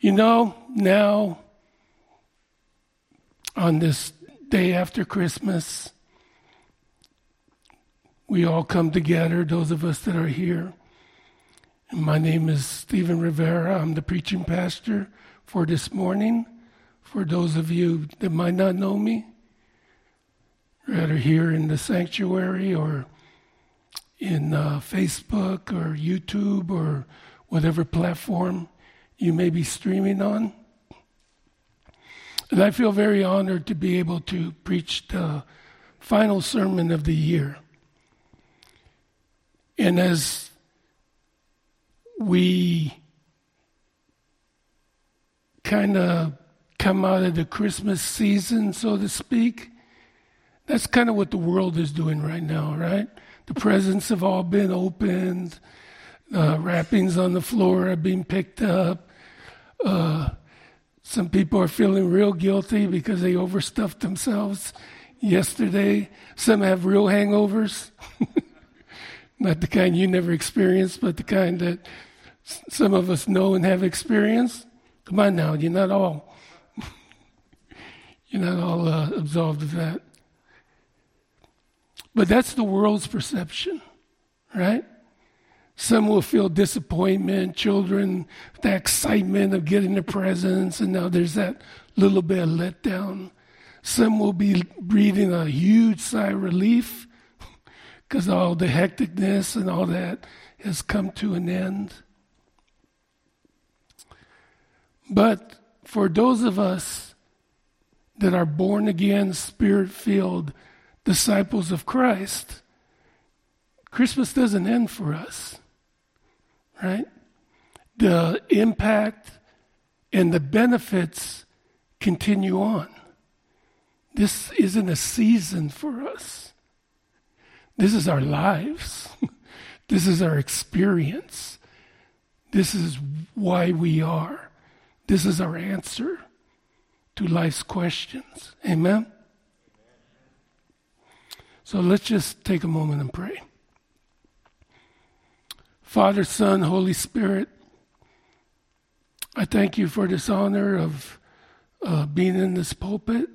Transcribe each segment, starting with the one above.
You know, now on this day after Christmas, we all come together, those of us that are here. And my name is Stephen Rivera. I'm the preaching pastor for this morning. For those of you that might not know me, rather here in the sanctuary or in uh, Facebook or YouTube or whatever platform you may be streaming on. And I feel very honored to be able to preach the final sermon of the year. And as we kind of come out of the Christmas season, so to speak, that's kind of what the world is doing right now, right? The presents have all been opened, uh, wrappings on the floor are being picked up. Uh, some people are feeling real guilty because they overstuffed themselves yesterday. Some have real hangovers. Not the kind you never experienced, but the kind that some of us know and have experienced. Come on now, you're not all you're not all uh, absolved of that. But that's the world's perception, right? Some will feel disappointment, children, the excitement of getting the presents, and now there's that little bit of letdown. Some will be breathing a huge sigh of relief because all the hecticness and all that has come to an end. But for those of us that are born again, spirit filled disciples of Christ, Christmas doesn't end for us, right? The impact and the benefits continue on. This isn't a season for us. This is our lives. this is our experience. This is why we are. This is our answer to life's questions. Amen? So let's just take a moment and pray. Father, Son, Holy Spirit, I thank you for this honor of uh, being in this pulpit.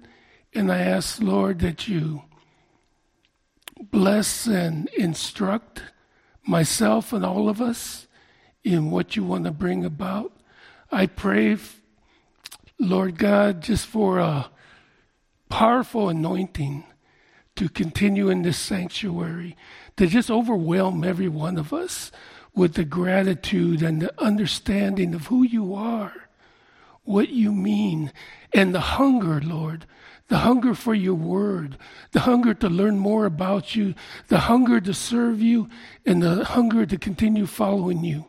And I ask, Lord, that you bless and instruct myself and all of us in what you want to bring about. I pray, Lord God, just for a powerful anointing to continue in this sanctuary, to just overwhelm every one of us with the gratitude and the understanding of who you are, what you mean, and the hunger, Lord, the hunger for your word, the hunger to learn more about you, the hunger to serve you, and the hunger to continue following you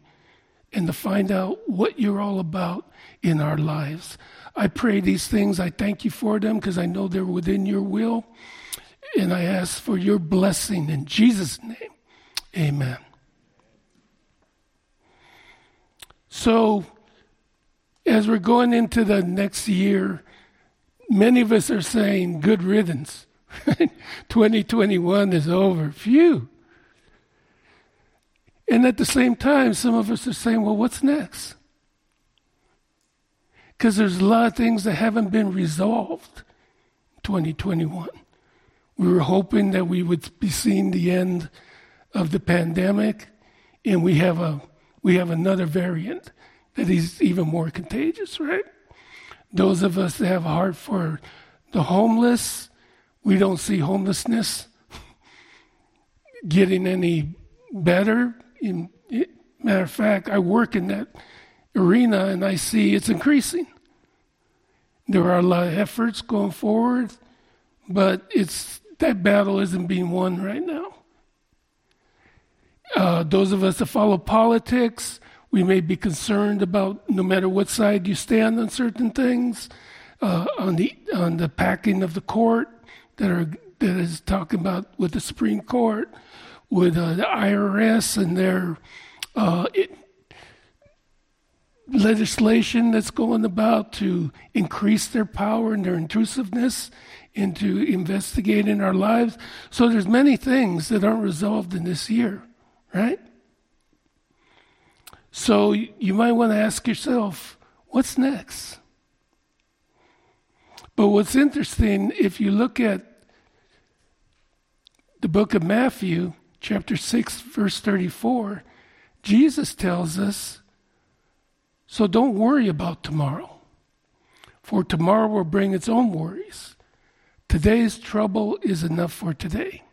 and to find out what you're all about in our lives. I pray these things. I thank you for them because I know they're within your will. And I ask for your blessing in Jesus' name. Amen. So, as we're going into the next year, many of us are saying, good riddance. 2021 is over. Phew. And at the same time, some of us are saying, well, what's next? Because there's a lot of things that haven't been resolved 2021. We were hoping that we would be seeing the end of the pandemic, and we have a we have another variant that is even more contagious, right? Those of us that have a heart for the homeless, we don't see homelessness getting any better. In, matter of fact, I work in that arena and I see it's increasing. There are a lot of efforts going forward, but it's that battle isn't being won right now. Uh, those of us that follow politics, we may be concerned about no matter what side you stand on certain things, uh, on the on the packing of the court that are that is talking about with the Supreme Court, with uh, the IRS and their uh, it, legislation that's going about to increase their power and their intrusiveness into investigating our lives. So there's many things that aren't resolved in this year, right? So you might want to ask yourself, What's next? But what's interesting, if you look at the book of Matthew, chapter 6, verse 34, Jesus tells us, so don't worry about tomorrow, for tomorrow will bring its own worries. Today's trouble is enough for today.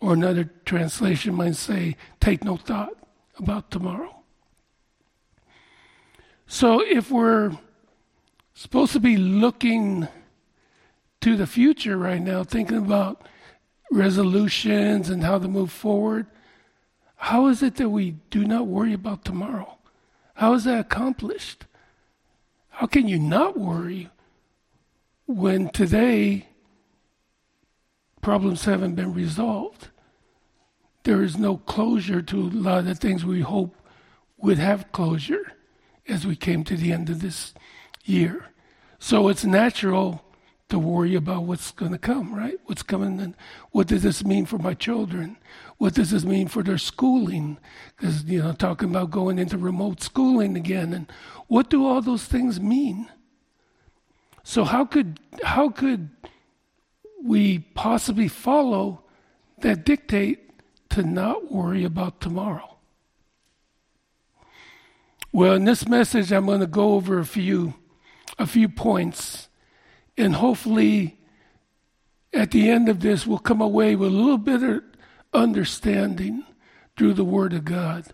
Or another translation might say, take no thought about tomorrow. So if we're supposed to be looking to the future right now, thinking about resolutions and how to move forward. How is it that we do not worry about tomorrow? How is that accomplished? How can you not worry when today problems haven't been resolved? There is no closure to a lot of the things we hope would have closure as we came to the end of this year. So it's natural to worry about what's going to come, right? What's coming and what does this mean for my children? What does this mean for their schooling? Because, you know, talking about going into remote schooling again. And what do all those things mean? So how could, how could we possibly follow that dictate to not worry about tomorrow? Well, in this message, I'm going to go over a few a few points, and hopefully at the end of this, we'll come away with a little bit of understanding through the Word of God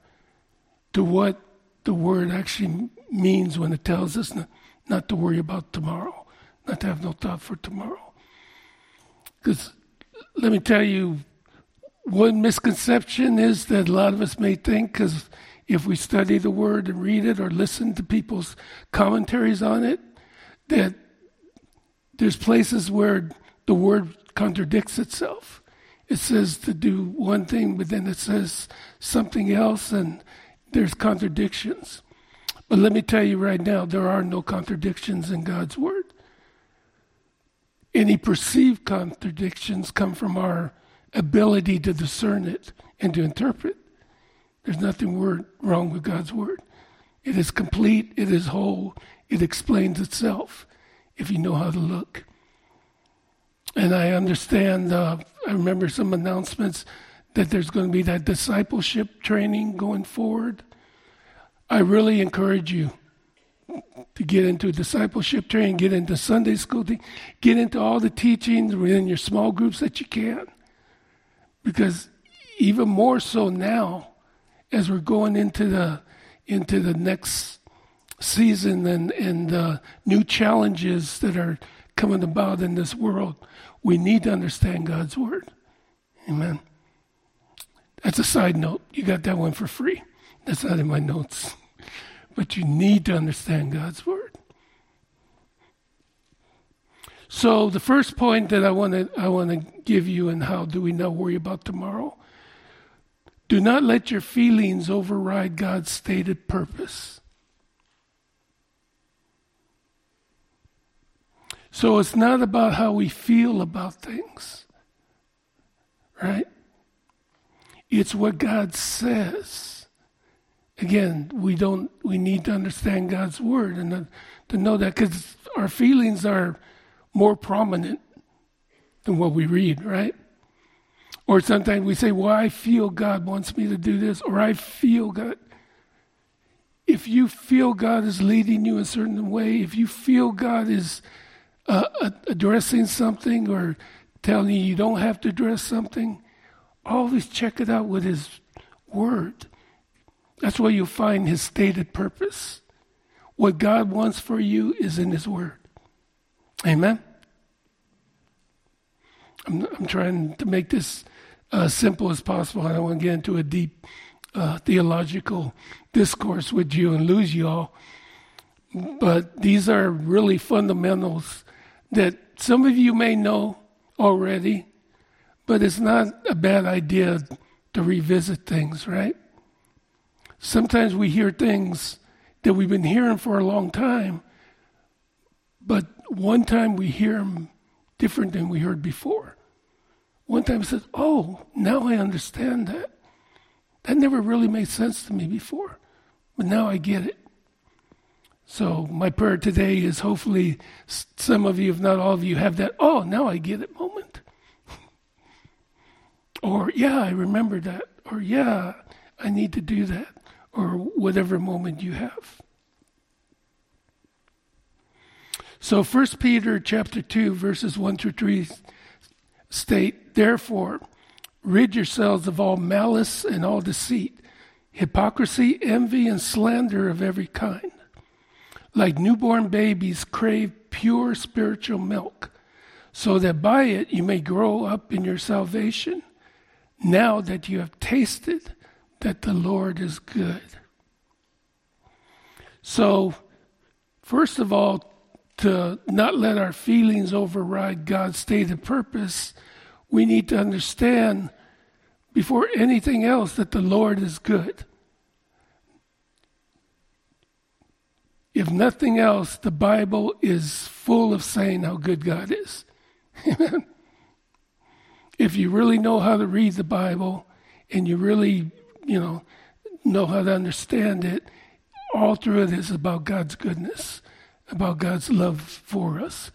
to what the Word actually means when it tells us not, not to worry about tomorrow, not to have no thought for tomorrow. Because let me tell you, one misconception is that a lot of us may think, because if we study the Word and read it or listen to people's commentaries on it, that there's places where the Word contradicts itself. It says to do one thing, but then it says something else, and there's contradictions. But let me tell you right now, there are no contradictions in God's Word. Any perceived contradictions come from our ability to discern it and to interpret. There's nothing wrong with God's word. It is complete, it is whole, it explains itself if you know how to look. And I understand, uh, I remember some announcements that there's going to be that discipleship training going forward. I really encourage you to get into discipleship training, get into Sunday school, get into all the teachings within your small groups that you can. Because even more so now, as we're going into the into the next season and and uh, new challenges that are coming about in this world, we need to understand God's word. Amen. That's a side note. You got that one for free. That's not in my notes. But you need to understand God's word. So the first point that I want to I want to give you and how do we not worry about tomorrow do not let your feelings override God's stated purpose. So it's not about how we feel about things, right? It's what God says. Again, we don't. We need to understand God's word and to, know that because our feelings are more prominent than what we read, right? Or sometimes we say, Well, I feel God wants me to do this, or I feel God. If you feel God is leading you a certain way, if you feel God is uh, addressing something or telling you you don't have to address something, always check it out with His Word. That's where you'll find His stated purpose. What God wants for you is in His Word. Amen? I'm, I'm trying to make this uh, simple as possible. I don't want to get into a deep uh, theological discourse with you and lose you all. But these are really fundamentals that some of you may know already, but it's not a bad idea to revisit things, right? Sometimes we hear things that we've been hearing for a long time, but one time we hear them different than we heard before. One time I said, Oh, now I understand that. That never really made sense to me before, but now I get it. So, my prayer today is hopefully some of you, if not all of you, have that, oh, now I get it moment. or, yeah, I remember that. Or, yeah, I need to do that. Or whatever moment you have. So, First Peter chapter 2, verses 1 through 3 state, Therefore, rid yourselves of all malice and all deceit, hypocrisy, envy, and slander of every kind. Like newborn babies, crave pure spiritual milk, so that by it you may grow up in your salvation, now that you have tasted that the Lord is good. So, first of all, to not let our feelings override God's stated purpose, we need to understand before anything else that the Lord is good. If nothing else, the Bible is full of saying how good God is. if you really know how to read the Bible and you really, you know, know how to understand it, all through it is about God's goodness about God's love for us,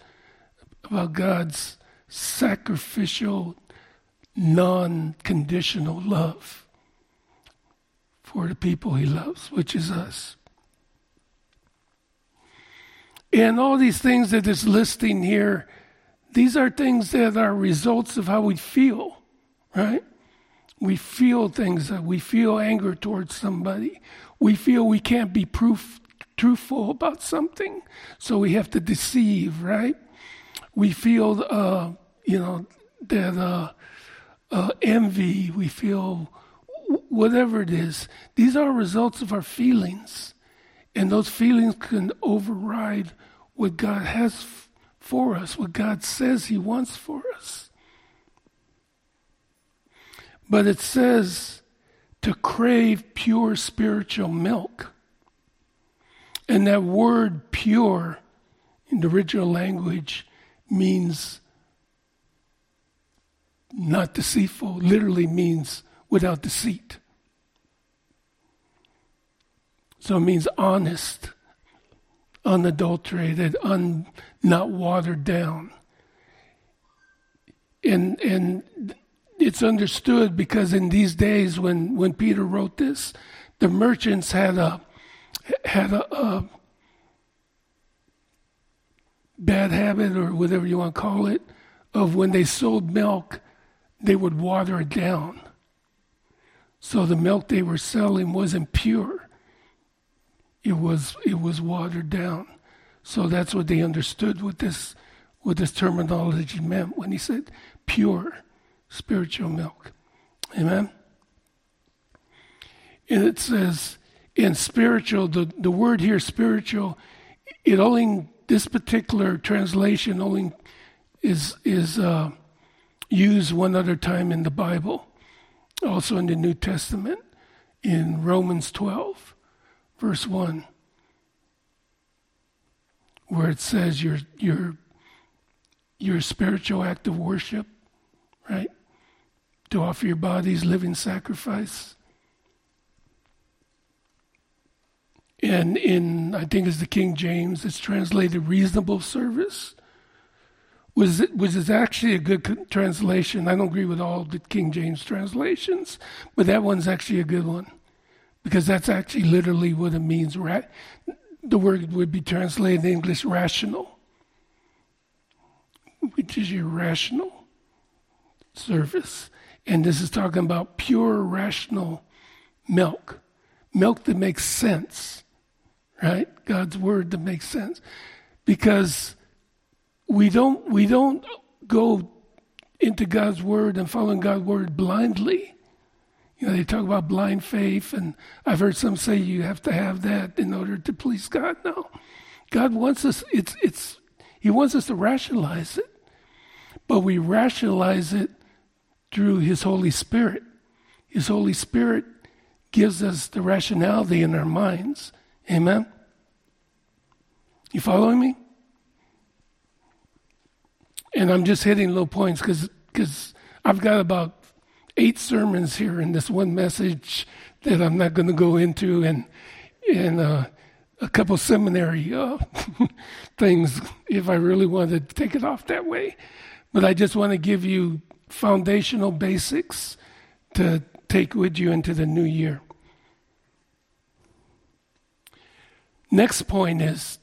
about God's sacrificial, non conditional love for the people he loves, which is us. And all these things that is listing here, these are things that are results of how we feel, right? We feel things that we feel anger towards somebody. We feel we can't be proof truthful about something, so we have to deceive, right? We feel, uh, you know, that uh, uh, envy, we feel whatever it is. These are results of our feelings, and those feelings can override what God has for us, what God says He wants for us. But it says to crave pure spiritual milk. And that word pure in the original language means not deceitful, literally means without deceit. So it means honest, unadulterated, un, not watered down. And, and it's understood because in these days when, when Peter wrote this, the merchants had a, had a, a bad habit or whatever you want to call it of when they sold milk, they would water it down. So the milk they were selling wasn't pure. It was it was watered down. So that's what they understood what this what this terminology meant when he said pure spiritual milk. Amen. And it says in spiritual, the, the word here, spiritual, it only, this particular translation only is, is uh, used one other time in the Bible, also in the New Testament, in Romans 12, verse 1, where it says your, your, your spiritual act of worship, right? To offer your bodies living sacrifice And in, I think it's the King James, it's translated reasonable service, was which is actually a good translation. I don't agree with all the King James translations, but that one's actually a good one because that's actually literally what it means. The word would be translated in English rational, which is your rational service. And this is talking about pure rational milk, milk that makes sense right? God's word that makes sense. Because we don't we don't go into God's word and following God's word blindly. You know, they talk about blind faith, and I've heard some say you have to have that in order to please God. No. God wants us, it's it's He wants us to rationalize it. But we rationalize it through His Holy Spirit. His Holy Spirit gives us the rationality in our minds Amen? You following me? And I'm just hitting little points because I've got about eight sermons here in this one message that I'm not going to go into. And, and uh, a couple seminary uh, things if I really wanted to take it off that way. But I just want to give you foundational basics to take with you into the new year. Next point is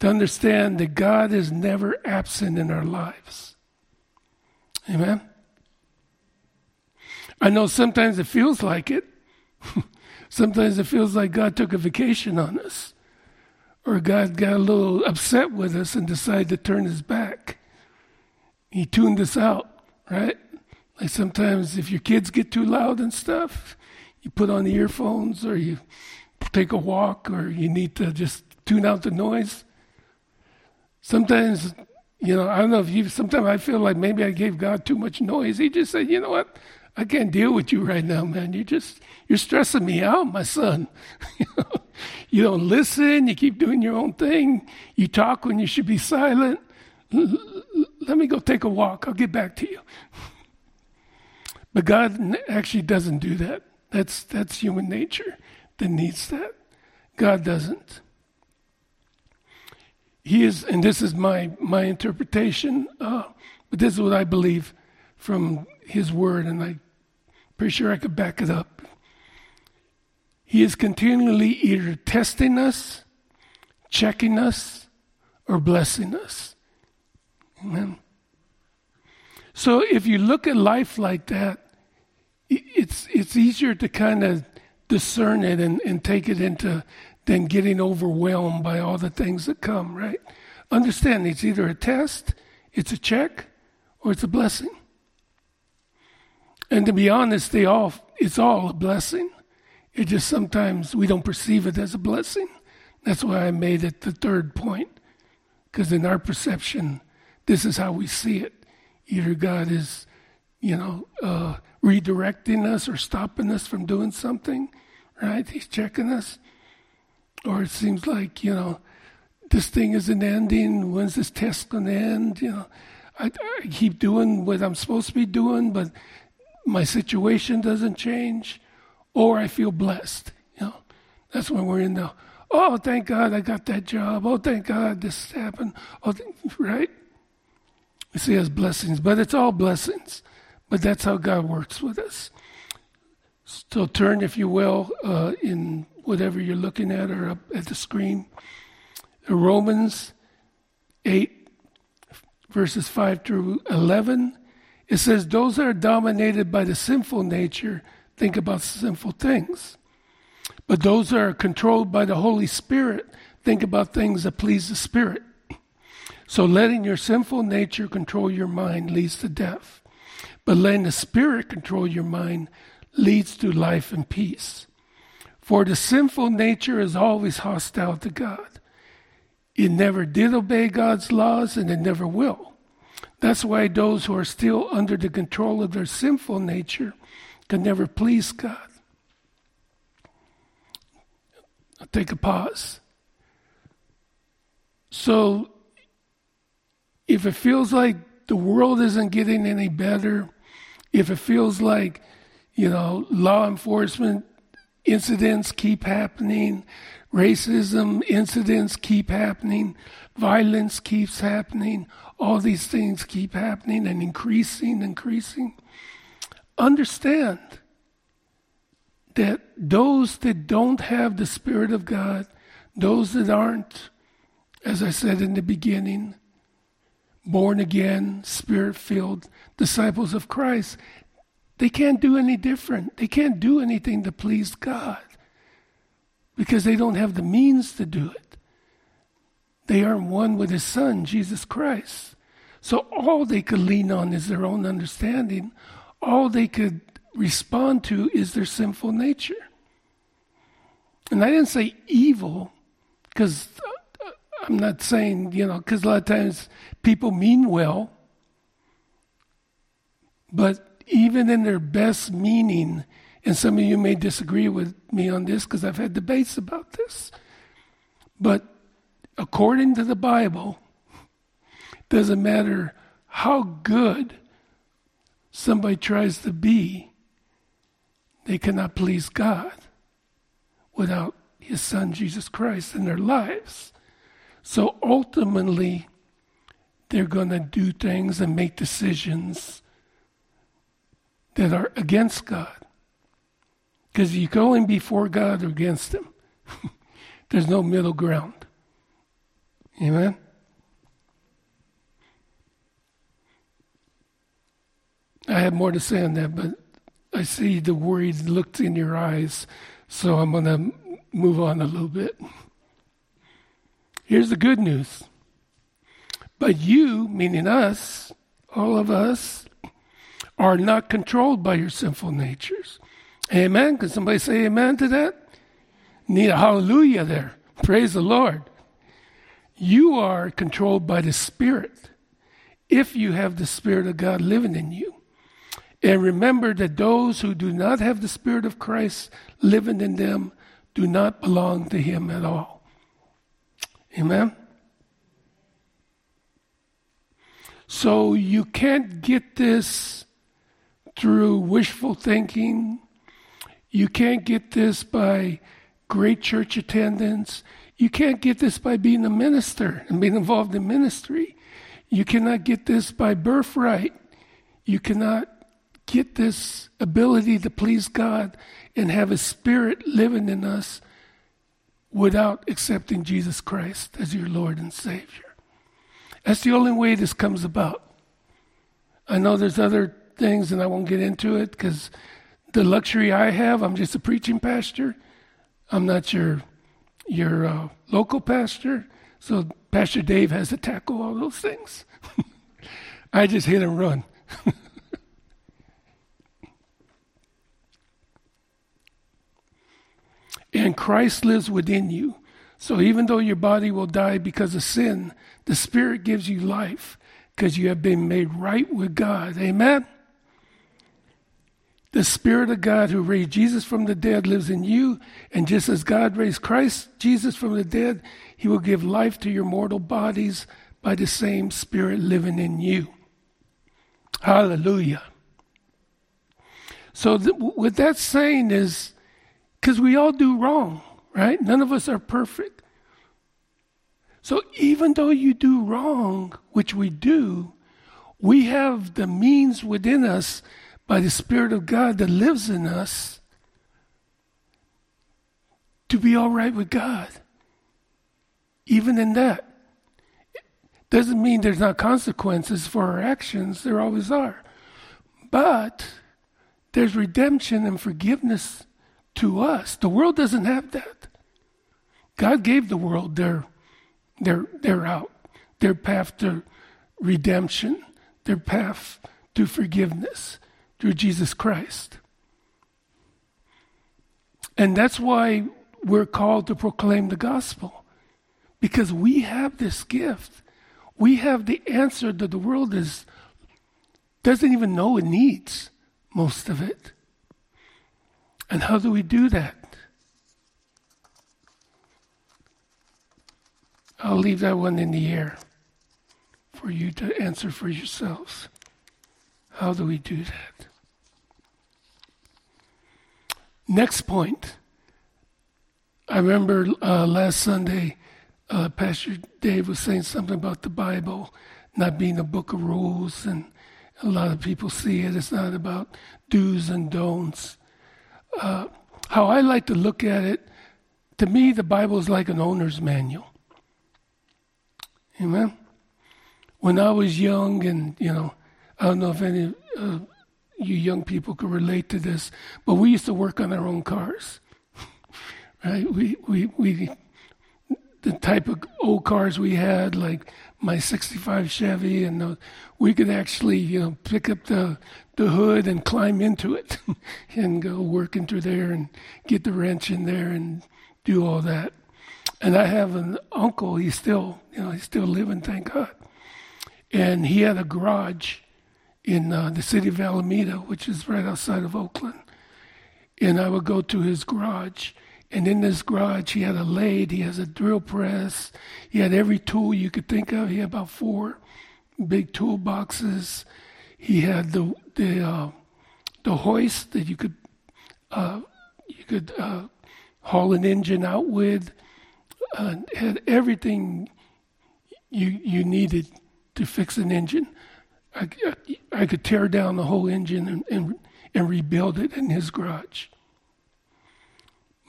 to understand that God is never absent in our lives. Amen? I know sometimes it feels like it. sometimes it feels like God took a vacation on us, or God got a little upset with us and decided to turn his back. He tuned us out, right? Like sometimes if your kids get too loud and stuff, you put on the earphones or you take a walk or you need to just tune out the noise. Sometimes, you know, I don't know if you, sometimes I feel like maybe I gave God too much noise. He just said, you know what? I can't deal with you right now, man. You just, you're stressing me out, my son. you don't listen. You keep doing your own thing. You talk when you should be silent. Let me go take a walk. I'll get back to you. But God actually doesn't do that. That's, that's human nature that needs that. God doesn't. He is, and this is my, my interpretation, uh, but this is what I believe from His Word, and I'm pretty sure I could back it up. He is continually either testing us, checking us, or blessing us. Amen. So if you look at life like that, it's it's easier to kind of discern it and, and take it into than getting overwhelmed by all the things that come, right? Understand it's either a test, it's a check, or it's a blessing. And to be honest, they all it's all a blessing. It just sometimes we don't perceive it as a blessing. That's why I made it the third point. Because in our perception, this is how we see it. Either God is, you know, uh, redirecting us or stopping us from doing something, right? He's checking us. Or it seems like, you know, this thing isn't ending. When's this test going to end? You know, I, I keep doing what I'm supposed to be doing, but my situation doesn't change. Or I feel blessed. You know, that's when we're in the, oh, thank God I got that job. Oh, thank God this happened. Oh, right? We see as blessings, but it's all blessings. But that's how God works with us. So turn, if you will, uh, in whatever you're looking at or up at the screen. Romans 8, verses 5 through 11. It says, Those that are dominated by the sinful nature think about sinful things. But those that are controlled by the Holy Spirit think about things that please the Spirit. So letting your sinful nature control your mind leads to death. But letting the Spirit control your mind leads to life and peace. For the sinful nature is always hostile to God. It never did obey God's laws and it never will. That's why those who are still under the control of their sinful nature can never please God. I'll take a pause. So, if it feels like the world isn't getting any better, if it feels like, you know, law enforcement incidents keep happening, racism incidents keep happening, violence keeps happening, all these things keep happening and increasing, increasing. Understand that those that don't have the Spirit of God, those that aren't, as I said in the beginning, born again, spirit filled disciples of Christ, they can't do any different. They can't do anything to please God because they don't have the means to do it. They aren't one with His Son, Jesus Christ. So all they could lean on is their own understanding. All they could respond to is their sinful nature. And I didn't say evil because I'm not saying, you know, because a lot of times people mean well, but even in their best meaning, and some of you may disagree with me on this because I've had debates about this, but according to the Bible, doesn't matter how good somebody tries to be, they cannot please God without his son Jesus Christ in their lives. So ultimately, they're going to do things and make decisions that are against God. Because you can only before God or against Him. There's no middle ground. Amen? I have more to say on that, but I see the worried looks in your eyes, so I'm going to move on a little bit. Here's the good news. But you, meaning us, all of us, are not controlled by your sinful natures. Amen? Can somebody say amen to that? Need a hallelujah there. Praise the Lord. You are controlled by the Spirit if you have the Spirit of God living in you. And remember that those who do not have the Spirit of Christ living in them do not belong to Him at all. Amen? So you can't get this through wishful thinking. You can't get this by great church attendance. You can't get this by being a minister and being involved in ministry. You cannot get this by birthright. You cannot get this ability to please God and have His Spirit living in us without accepting Jesus Christ as your Lord and Savior. That's the only way this comes about. I know there's other things, and I won't get into it because the luxury I have, I'm just a preaching pastor. I'm not your your uh, local pastor, so Pastor Dave has to tackle all those things. I just hit and run. and Christ lives within you. So even though your body will die because of sin, the Spirit gives you life because you have been made right with God. Amen? The Spirit of God who raised Jesus from the dead lives in you. And just as God raised Christ, Jesus from the dead, He will give life to your mortal bodies by the same Spirit living in you. Hallelujah. So, th- what that's saying is because we all do wrong, right? None of us are perfect. So even though you do wrong, which we do, we have the means within us by the Spirit of God that lives in us to be all right with God. Even in that. It doesn't mean there's not consequences for our actions, there always are. But there's redemption and forgiveness to us. The world doesn't have that. God gave the world their their their out, their path to redemption, their path to forgiveness through Jesus Christ. And that's why we're called to proclaim the gospel. Because we have this gift. We have the answer that the world is doesn't even know it needs most of it. And how do we do that? I'll leave that one in the air for you to answer for yourselves. How do we do that? Next point. I remember uh, last Sunday, uh, Pastor Dave was saying something about the Bible not being a book of rules, and a lot of people see it. It's not about do's and don'ts uh, how I like to look at it, to me, the Bible is like an owner's manual. Amen? When I was young, and, you know, I don't know if any uh, you young people could relate to this, but we used to work on our own cars. right? We, we, we, the type of old cars we had, like my 65 Chevy, and the, we could actually, you know, pick up the, the hood and climb into it and go work into there and get the wrench in there and do all that. And I have an uncle, he's still, you know, he's still living, thank God. And he had a garage in uh, the city of Alameda, which is right outside of Oakland. And I would go to his garage. And in this garage, he had a lathe, he has a drill press, he had every tool you could think of. He had about four big toolboxes. He had the the uh, the hoist that you could uh, you could uh, haul an engine out with, uh, had everything you you needed to fix an engine. I, I could tear down the whole engine and, and, and rebuild it in his garage.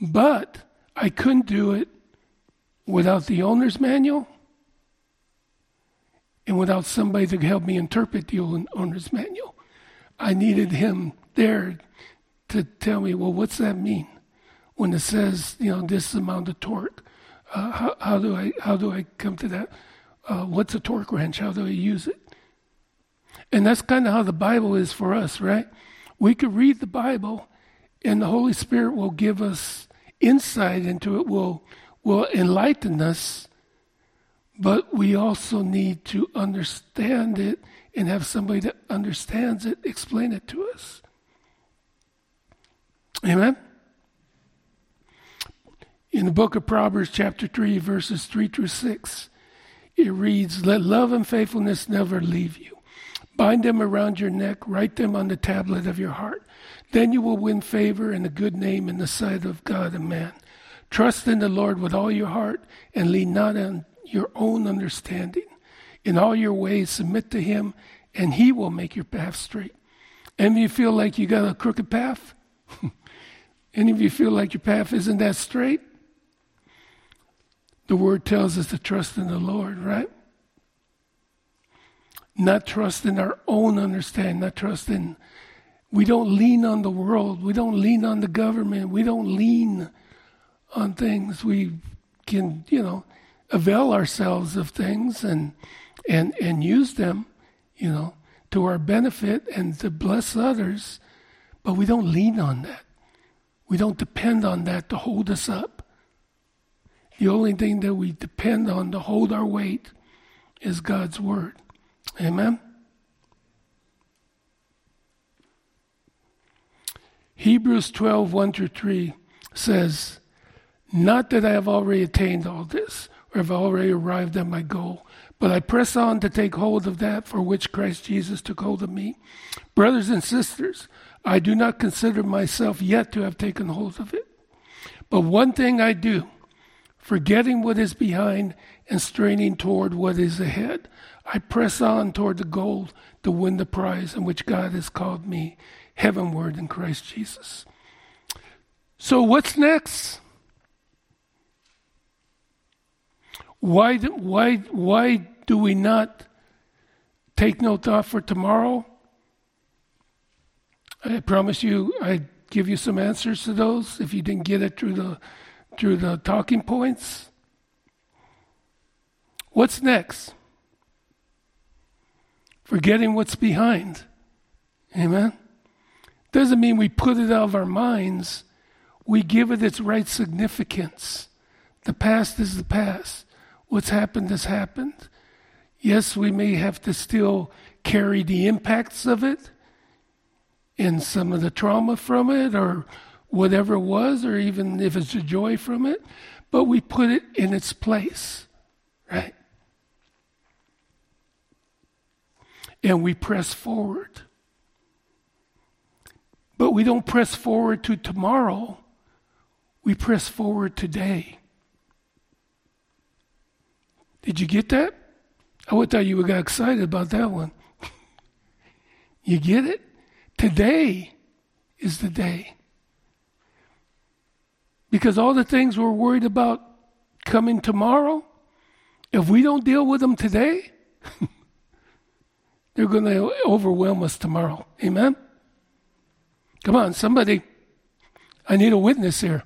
But I couldn't do it without the owner's manual and without somebody to help me interpret the owner's manual. I needed him there to tell me, well, what's that mean when it says, you know, this amount of torque? Uh, how, how, do I how do I come to that? Uh, what's a torque wrench? How do I use it? And that's kind of how the Bible is for us, right? We could read the Bible, and the Holy Spirit will give us insight into it. Will will enlighten us, but we also need to understand it and have somebody that understands it explain it to us. Amen? In the book of Proverbs, chapter 3, verses 3 through 6, it reads, Let love and faithfulness never leave you. Bind them around your neck, write them on the tablet of your heart. Then you will win favor and a good name in the sight of God and man. Trust in the Lord with all your heart and lean not on your own understanding. In all your ways, submit to Him, and He will make your path straight. Any of you feel like you got a crooked path? Any of you feel like your path isn't that straight? The Word tells us to trust in the Lord, right? Not trust in our own understanding, not trust in. We don't lean on the world. We don't lean on the government. We don't lean on things. We can, you know, avail ourselves of things and and and use them, you know, to our benefit and to bless others, but we don't lean on that. We don't depend on that to hold us up. The only thing that we depend on to hold our weight is God's word. Amen. Hebrews 12, 1 through 3 says, not that I have already attained all this or have already arrived at my goal, but I press on to take hold of that for which Christ Jesus took hold of me. Brothers and sisters, I do not consider myself yet to have taken hold of it. But one thing I do, forgetting what is behind and straining toward what is ahead, I press on toward the goal to win the prize in which God has called me heavenward in Christ Jesus. So, what's next? Why, why, why do we not take no thought for tomorrow? I promise you, I give you some answers to those if you didn't get it through the through the talking points. What's next? Forgetting what's behind. Amen. Doesn't mean we put it out of our minds. We give it its right significance. The past is the past. What's happened has happened. Yes, we may have to still carry the impacts of it and some of the trauma from it or whatever it was, or even if it's a joy from it, but we put it in its place, right? And we press forward. But we don't press forward to tomorrow, we press forward today. Did you get that? I would thought you would got excited about that one. you get it? Today is the day. Because all the things we're worried about coming tomorrow, if we don't deal with them today, they're going to overwhelm us tomorrow. Amen? Come on, somebody. I need a witness here.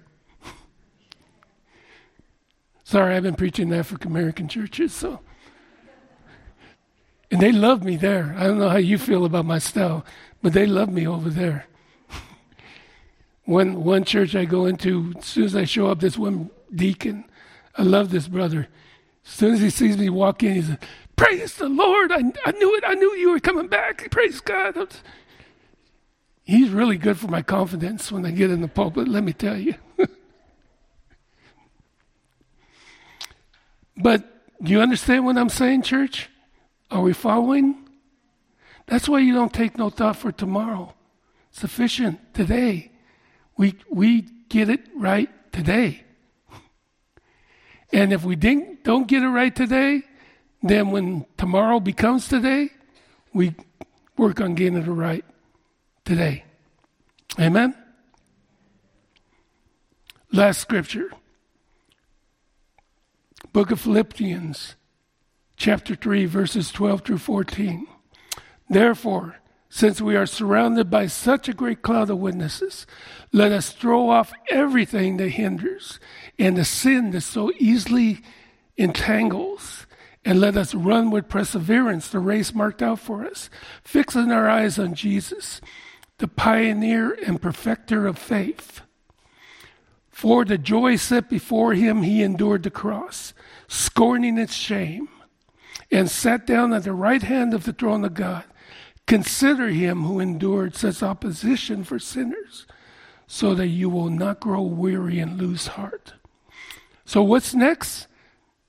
Sorry, I've been preaching in African American churches, so. And they love me there. I don't know how you feel about my style, but they love me over there. one one church I go into, as soon as I show up, this one deacon, I love this brother. As soon as he sees me walk in, he says, Praise the Lord. I, I knew it. I knew you were coming back. Praise God. He's really good for my confidence when I get in the pulpit, let me tell you. But do you understand what I'm saying, church? Are we following? That's why you don't take no thought for tomorrow. Sufficient today. We, we get it right today. And if we don't get it right today, then when tomorrow becomes today, we work on getting it right today. Amen? Last scripture. Book of Philippians, chapter 3, verses 12 through 14. Therefore, since we are surrounded by such a great cloud of witnesses, let us throw off everything that hinders and the sin that so easily entangles, and let us run with perseverance the race marked out for us, fixing our eyes on Jesus, the pioneer and perfecter of faith. For the joy set before him, he endured the cross, scorning its shame, and sat down at the right hand of the throne of God. Consider him who endured such opposition for sinners, so that you will not grow weary and lose heart. So, what's next?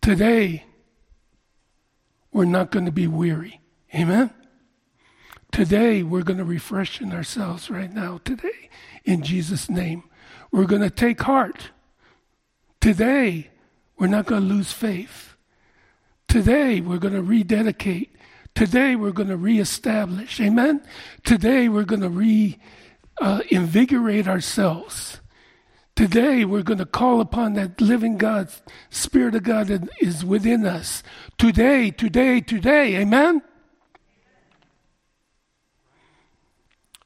Today, we're not going to be weary. Amen? Today, we're going to refresh in ourselves right now, today, in Jesus' name. We're going to take heart. Today, we're not going to lose faith. Today, we're going to rededicate Today we're going to reestablish. Amen? Today we're going to re uh, ourselves. Today we're going to call upon that living God, Spirit of God that is within us. Today, today, today. Amen?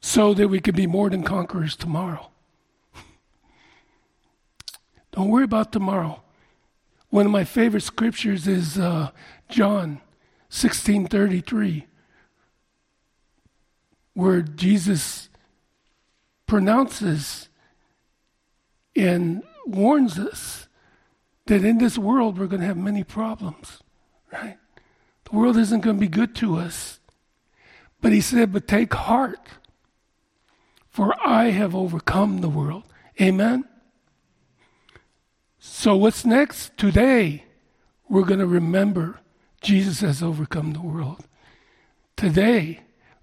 So that we can be more than conquerors tomorrow. Don't worry about tomorrow. One of my favorite scriptures is uh, John 1633, where Jesus pronounces and warns us that in this world we're going to have many problems, right? The world isn't going to be good to us. But he said, But take heart, for I have overcome the world. Amen? So, what's next? Today, we're going to remember Jesus has overcome the world. Today,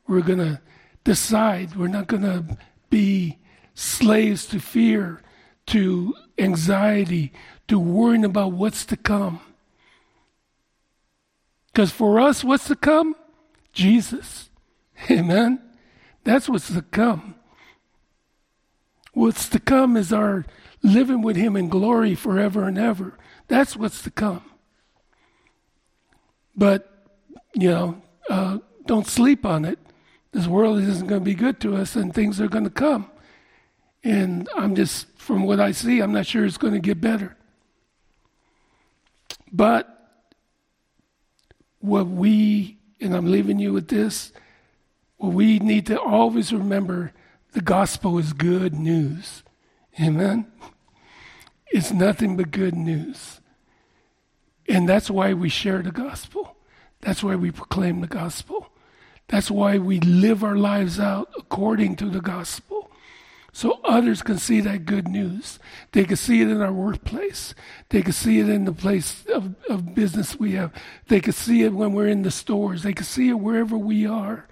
we're going to decide we're not going to be slaves to fear, to anxiety, to worrying about what's to come. Because for us, what's to come? Jesus. Amen? That's what's to come. What's to come is our living with Him in glory forever and ever. That's what's to come. But, you know, uh, don't sleep on it. This world isn't going to be good to us and things are going to come. And I'm just, from what I see, I'm not sure it's going to get better. But what we, and I'm leaving you with this, what we need to always remember the gospel is good news. Amen? It's nothing but good news. And that's why we share the gospel. That's why we proclaim the gospel. That's why we live our lives out according to the gospel. So others can see that good news. They can see it in our workplace. They can see it in the place of, of business we have. They can see it when we're in the stores. They can see it wherever we are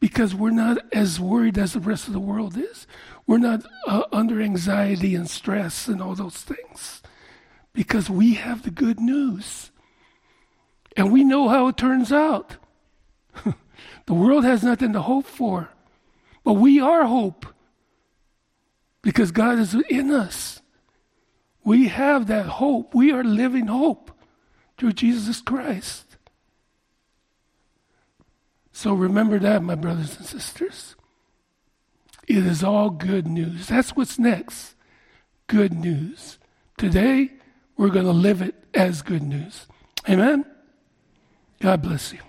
because we're not as worried as the rest of the world is. We're not uh, under anxiety and stress and all those things because we have the good news. And we know how it turns out. the world has nothing to hope for, but we are hope because God is in us. We have that hope. We are living hope through Jesus Christ. So remember that, my brothers and sisters. It is all good news. That's what's next. Good news. Today, we're going to live it as good news. Amen? God bless you.